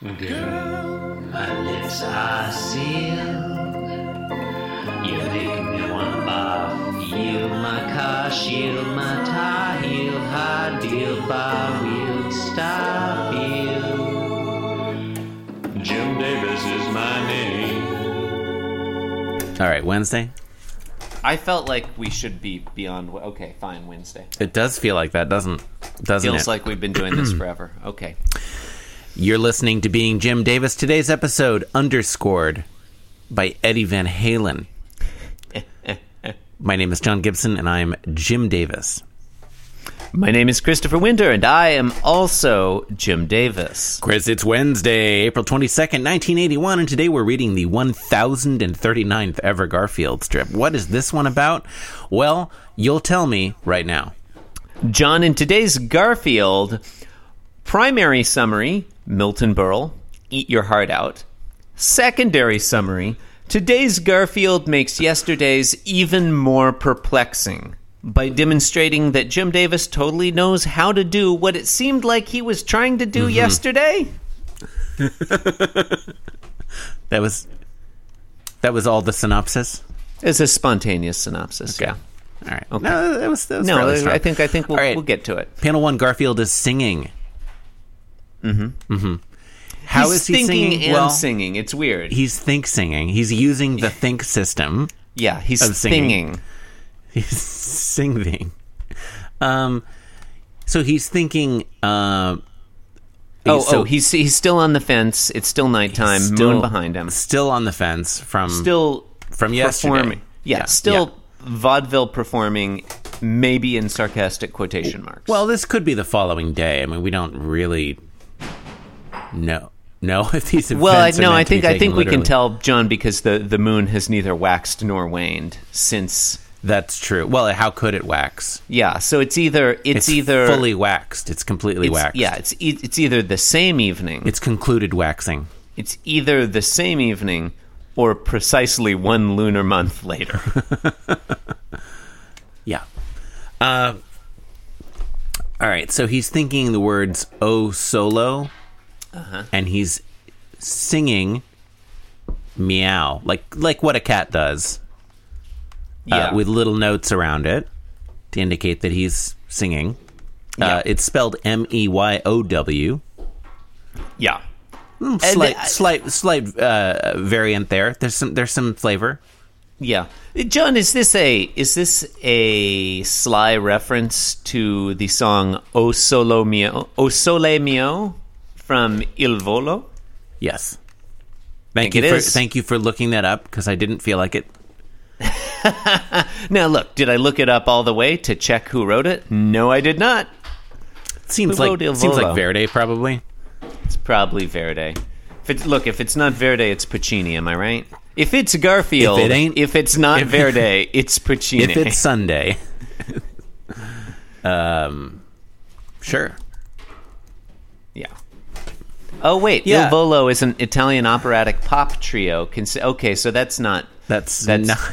Girl, my lips are sealed. You make me wanna barf. Yield my car, shield my tie, heel, high deal, bar wheel, stop you. Jim Davis is my name. All right, Wednesday. I felt like we should be beyond. Okay, fine, Wednesday. It does feel like that, doesn't doesn't Feels it? like we've been doing this forever. Okay. You're listening to Being Jim Davis. Today's episode underscored by Eddie Van Halen. My name is John Gibson, and I'm Jim Davis. My name is Christopher Winter, and I am also Jim Davis. Chris, it's Wednesday, April 22nd, 1981, and today we're reading the 1039th ever Garfield strip. What is this one about? Well, you'll tell me right now. John, in today's Garfield, primary summary Milton Berle, Eat Your Heart Out. Secondary summary Today's Garfield makes yesterday's even more perplexing by demonstrating that Jim Davis totally knows how to do what it seemed like he was trying to do mm-hmm. yesterday. That was that was all the synopsis. It's a spontaneous synopsis. Yeah. All right. No, that was, that was No, I think I think we'll, right. we'll get to it. Panel one, Garfield is singing. Mm-hmm. Mm-hmm. How He's is he thinking singing? and well, singing. It's weird. he's think singing. He's using the think system. yeah, he's singing. singing. He's singing. Um, so he's thinking. Uh, Oh, so oh, he's he's still on the fence. It's still nighttime. still- moon behind him. Still on the fence from Still from yesterday. performing. Yeah, Yeah, still vaudeville performing, maybe in sarcastic quotation marks. Well, this could be the following day. I mean, we don't really know No, if these well, I, no, I meant to be think I think we can tell John because the the moon has neither waxed nor waned since. That's true. Well, how could it wax? Yeah, so it's either it's, either fully waxed. It's completely it's- waxed. Yeah, it's e- it's either the same evening. It's concluded waxing. It's either the same evening or precisely one lunar month later. Yeah. Uh, all right. So he's thinking the words "oh solo," Uh-huh. and he's singing "meow" like like what a cat does, yeah, uh, with little notes around it to indicate that he's singing. Yeah. Uh, it's spelled M E Y O W. yeah. Slight, I- slight, slight uh, variant there. There's some, there's some flavor. Yeah, John, is this a is this a sly reference to the song "O Solo Mio"? "O Sole Mio" from Il Volo. Yes. Thank you for thank you for looking that up because I didn't feel like it. Now, look, did I look it up all the way to check who wrote it? No, I did not. Seems Who like seems like? Verdi probably. It's probably Verdi. If it's, look, if it's not Verdi, it's Puccini. Am I right? If it's Garfield, If it ain't- if it's not if- Verdi, it's Puccini. If it's Sunday. um sure. Yeah. Oh wait, Yeah. Il Volo is an Italian operatic pop trio. Okay, so that's not That's That's- not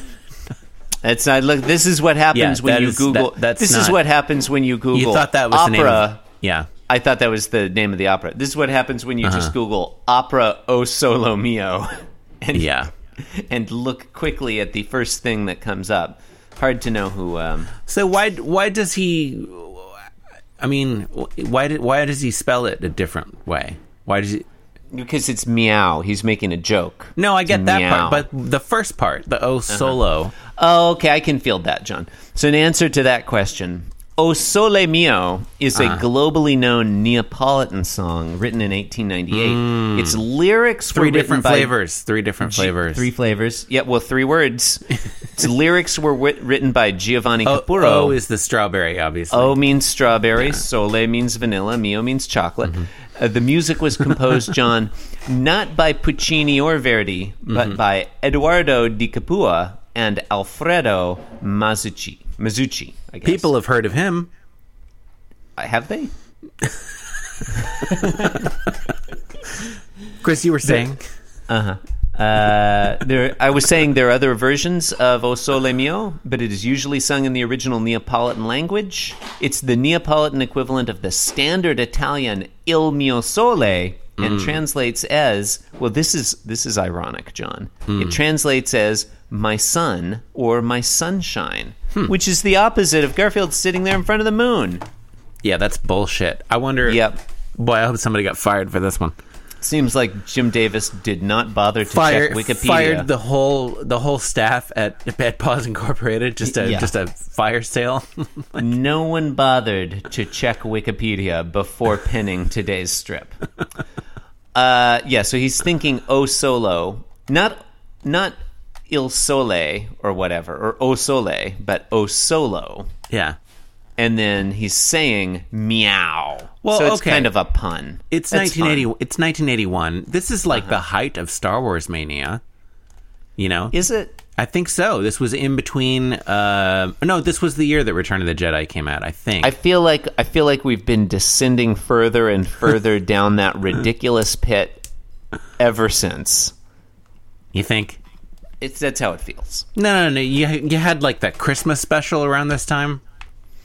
that's not. Look, this is what happens Yeah, when you is- Google. that- that's this is what happens when you Google. You thought that was opera. the name of Yeah. I thought that was the name of the opera. This is what happens when you Uh-huh. just Google opera o solo mio, and Yeah. and look quickly at the first thing that comes up. Hard to know who. Um, So why why does he I mean, why did why does he spell it a different way? Why does he because it's meow. He's making a joke. No, I get that Meow. part, but the first part, the O solo. Oh, okay, I can feel that, John. So, in answer to that question, O Sole Mio is Uh-huh. a globally known Neapolitan song written in 1898. Its lyrics. Three different flavors. Three different flavors. Three flavors. Yeah, well, three words. its lyrics were writ- written by Giovanni O, Capurro. o is the strawberry, obviously. O means strawberry, sole means vanilla, mio means chocolate. Mm-hmm. Uh, the music was composed, John, not by Puccini or Verdi, but Mm-hmm. by Eduardo di Capua and Alfredo Mazzucchi. Mazzucchi, I guess. People have heard of him. Uh, have they? Chris, you were saying? Uh, there, I was saying there are other versions of O Sole Mio, but it is usually sung in the original Neapolitan language. It's the Neapolitan equivalent of the standard Italian Il Mio Sole, and translates as well. This is this is ironic, John. Hmm. It translates as my sun or my sunshine, Hmm. which is the opposite of Garfield sitting there in front of the moon. Yeah, that's bullshit. I wonder. Yep. Boy, I hope somebody got fired for this one. Seems like Jim Davis did not bother to check Wikipedia. fired the whole the whole staff at at Paws Incorporated. Just a Yeah. just a fire sale. No one bothered to check Wikipedia before pinning today's strip. Uh, yeah, so he's thinking "O Solo," not not Il Sole or whatever, or "O Sole," but "O Solo," yeah. And then he's saying "meow." Well, so it's okay. kind of a pun. It's That's 1980. fun. Uh-huh. It's 1981. This is like the height of Star Wars mania. You know, Is it? I think so. This was in between. Uh, no, this was the year that Return of the Jedi came out. I think. I feel like I feel like we've been descending further and further down that ridiculous pit ever since. you think? It's that's how it feels. No, no, no. You you had like that Christmas special around this time.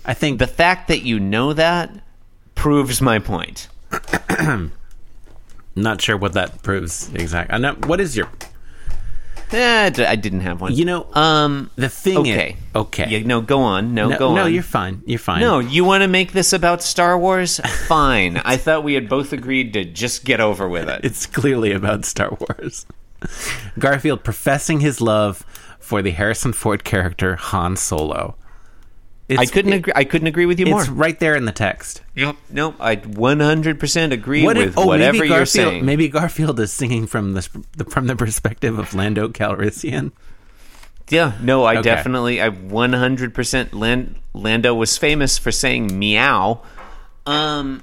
I think The fact that you know that proves my point. not sure what that proves exactly. I know what is your. Eh, I d- I didn't have one. You know, um, the thing. okay, Is, okay. Yeah, no, go on. No, no, go no, on. No, you're fine. You're fine. no, you want to make this about Star Wars? Fine. I thought we had both agreed to just get over with it. it's clearly about Star Wars. Garfield professing his love for the Harrison Ford character Han Solo. It's, I couldn't agree. I couldn't agree with you more. It's right there in the text. Yep. No, I 100% agree What with if, oh, whatever maybe you're Garfield, saying. Maybe Garfield is singing from the from the perspective of Lando Calrissian. Yeah, no, I Okay. definitely, I 100% Land, Lando was famous for saying meow. Um,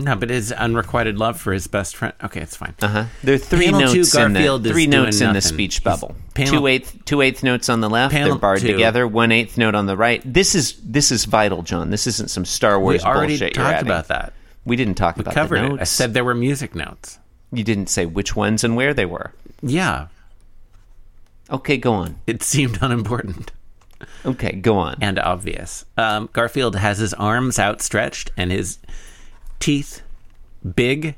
No, but his unrequited love for his best friend. Okay, it's fine. uh-huh. There are three Panel two, notes in Garfield the three notes in the speech bubble. panel- two eighth two eighth notes on the left. They're barred two. together. One eighth note on the right. This is this is vital, John. This isn't some Star Wars. We already bullshit. you're talked about that. We didn't talk about Covered the it. I said there were music notes. you didn't say which ones and where they were. Yeah, Okay, go on. it seemed unimportant Okay, go on. and obvious. Um, Garfield has his arms outstretched and his teeth big,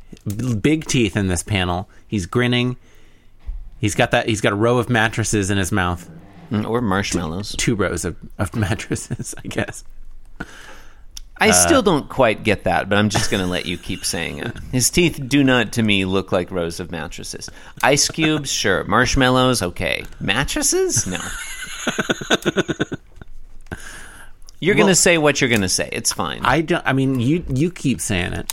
big teeth in this panel. He's grinning. He's got that. He's got a row of mattresses in his mouth. Mm, or marshmallows. Two rows of, of mattresses, I guess. I Uh, still don't quite get that, but I'm just going to let you keep saying it. His teeth do not, to me, look like rows of mattresses. Ice cubes, sure. Marshmallows, okay. Mattresses? No. You're going to say what you're going to say. It's fine. I, I don't. I mean, you you keep saying it.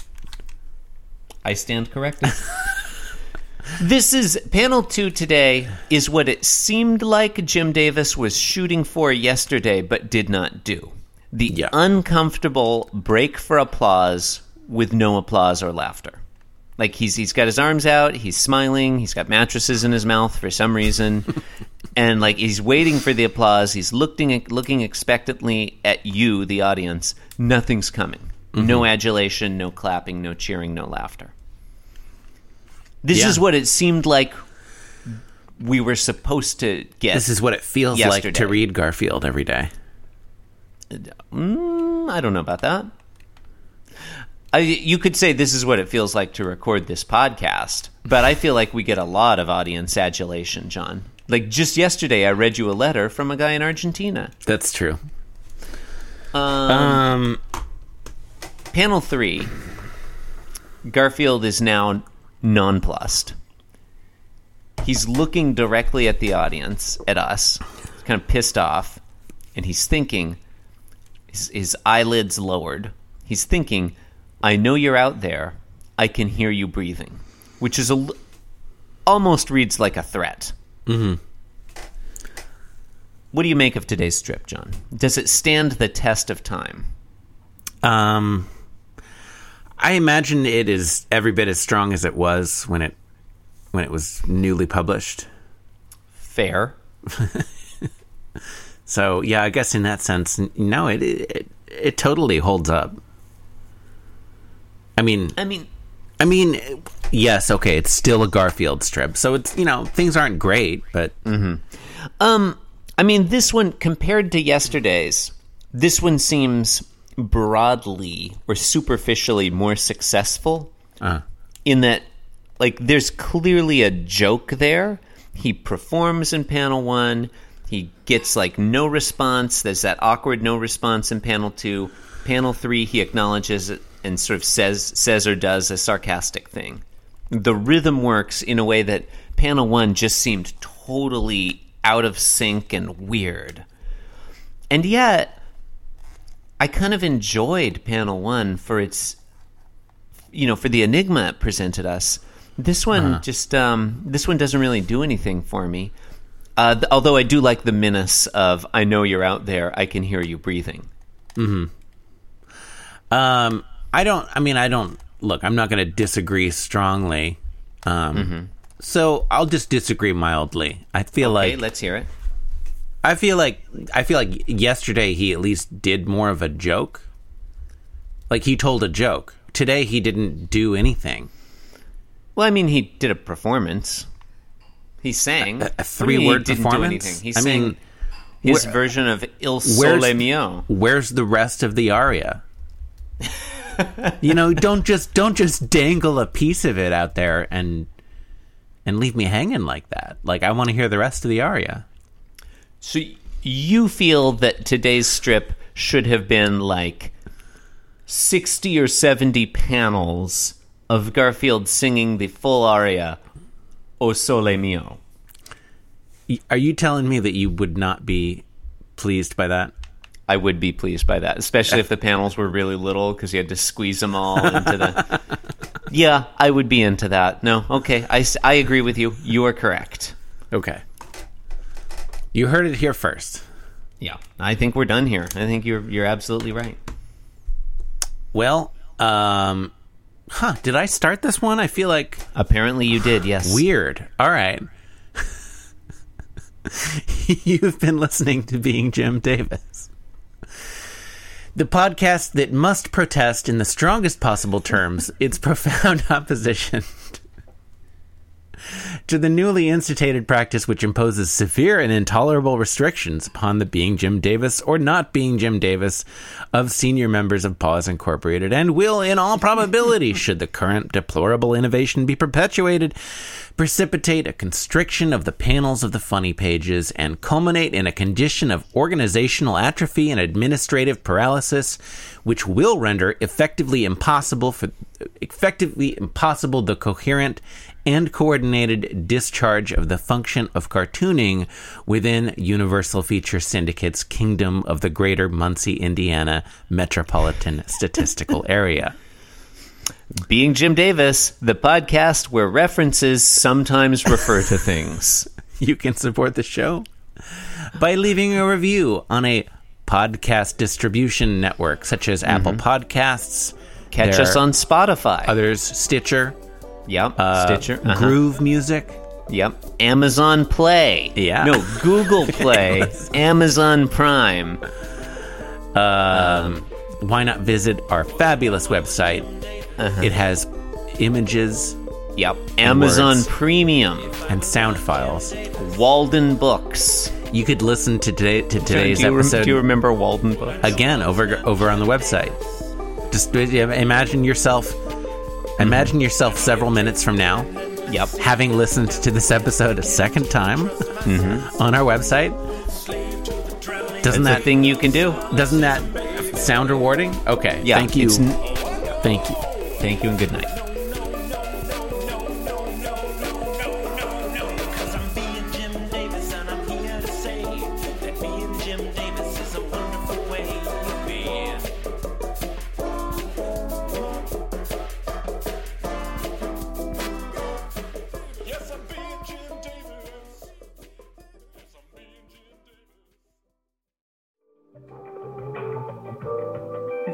I stand corrected. this is panel two today, is what it seemed like Jim Davis was shooting for yesterday, but did not do. The Yeah. uncomfortable break for applause with no applause or laughter. Like he's he's got his arms out, he's smiling, he's got mattresses in his mouth for some reason, and like he's waiting for the applause. He's looking looking expectantly at you, the audience. Nothing's coming. No adulation, no clapping, no cheering, no laughter. This Yeah. is what it seemed like we were supposed to get. This is what it feels like to read Garfield every day. Mm, I don't know about that. I, you could say this is what it feels like to record this podcast, but I feel like we get a lot of audience adulation, John. Like just yesterday, I read you a letter from a guy in Argentina. That's true. Um, Um, panel three, Garfield is now nonplussed. He's looking directly at the audience, at us, kind of pissed off, and he's thinking, his, his eyelids lowered. He's thinking, I know you're out there. I can hear you breathing, which is a almost reads like a threat. Mm-hmm. What do you make of today's strip, John? Does it stand the test of time? um, I imagine it is every bit as strong as it was when it when it was newly published. Fair. So yeah, I guess in that sense, no, it it, it totally holds up. I mean, I mean, I mean, yes, okay, it's still a Garfield strip, so it's you know things aren't great, but um, I mean, this one compared to yesterday's, this one seems broadly or superficially more successful uh, in that like there's clearly a joke there. He performs in panel one. He gets like no response. There's that awkward no response in panel two. Panel three, he acknowledges it and sort of says says or does a sarcastic thing. The rhythm works in a way that panel one just seemed totally out of sync and weird. And yet, I kind of enjoyed panel one for its, you know, for the enigma it presented us. This one just, um, this one doesn't really do anything for me. Uh, th- although I do like the menace of "I know you're out there, I can hear you breathing." Hmm. Um, I don't. I mean, I don't. Look, I'm not going to disagree strongly. Um, Mm-hmm. so I'll just disagree mildly. I feel Okay, like let's hear it. I feel like I feel like yesterday he at least did more of a joke. Like he told a joke. Today he didn't do anything. Well, I mean, he did a performance. He sang A- a What do you three-word mean he didn't do performance? anything? He I sang mean, his where- version of "Il Sole Mio." Where's the rest of the aria? you know, don't just don't just dangle a piece of it out there and and leave me hanging like that. Like I want to hear the rest of the aria. So you feel that today's strip should have been like 60 or 70 panels of Garfield singing the full aria O Sole Mio. Are you telling me that you would not be pleased by that? I would be pleased by that, especially if the panels were really little because you had to squeeze them all into the. yeah, I would be into that. No, okay, I, I agree with you. You are correct. Okay. You heard it here first. Yeah, I think we're done here. I think you're you're absolutely right. Well, um huh, did I start this one? I feel like Apparently, you did. Yes. Weird. All right. You've been listening to Being Jim Davis, the podcast that must protest in the strongest possible terms its profound opposition to the newly instituted practice which imposes severe and intolerable restrictions upon the being Jim Davis or not being Jim Davis of senior members of Paws Incorporated and will, in all probability, should the current deplorable innovation be perpetuated, precipitate a constriction of the panels of the funny pages and culminate in a condition of organizational atrophy and administrative paralysis which will render effectively impossible for effectively impossible the coherent and coordinated discharge of the function of cartooning within Universal Feature Syndicate's Kingdom of the Greater Muncie, Indiana Metropolitan Statistical Area. Being Jim Davis, the podcast where references sometimes refer to things. You can support the show by leaving a review on a podcast distribution network such as Apple Podcasts. Catch There us on Spotify. others, Stitcher, yep. uh, Stitcher. uh-huh. Groove Music. Yep. Amazon Play. Yeah. No, Google Play. Amazon Prime. Why not visit our fabulous website? It has images Yep. Amazon words. Premium. and sound files. Walden Books. You could listen to today to today's do, you episode do you remember Walden Books? again over over on the website. Just uh, imagine yourself imagine yourself several minutes from now Yep. having listened to this episode a second time Mm-hmm. on our website. Doesn't That's that thing you can do. doesn't that sound rewarding? Okay. Yeah. Thank you. n- Thank you. Thank you and good night.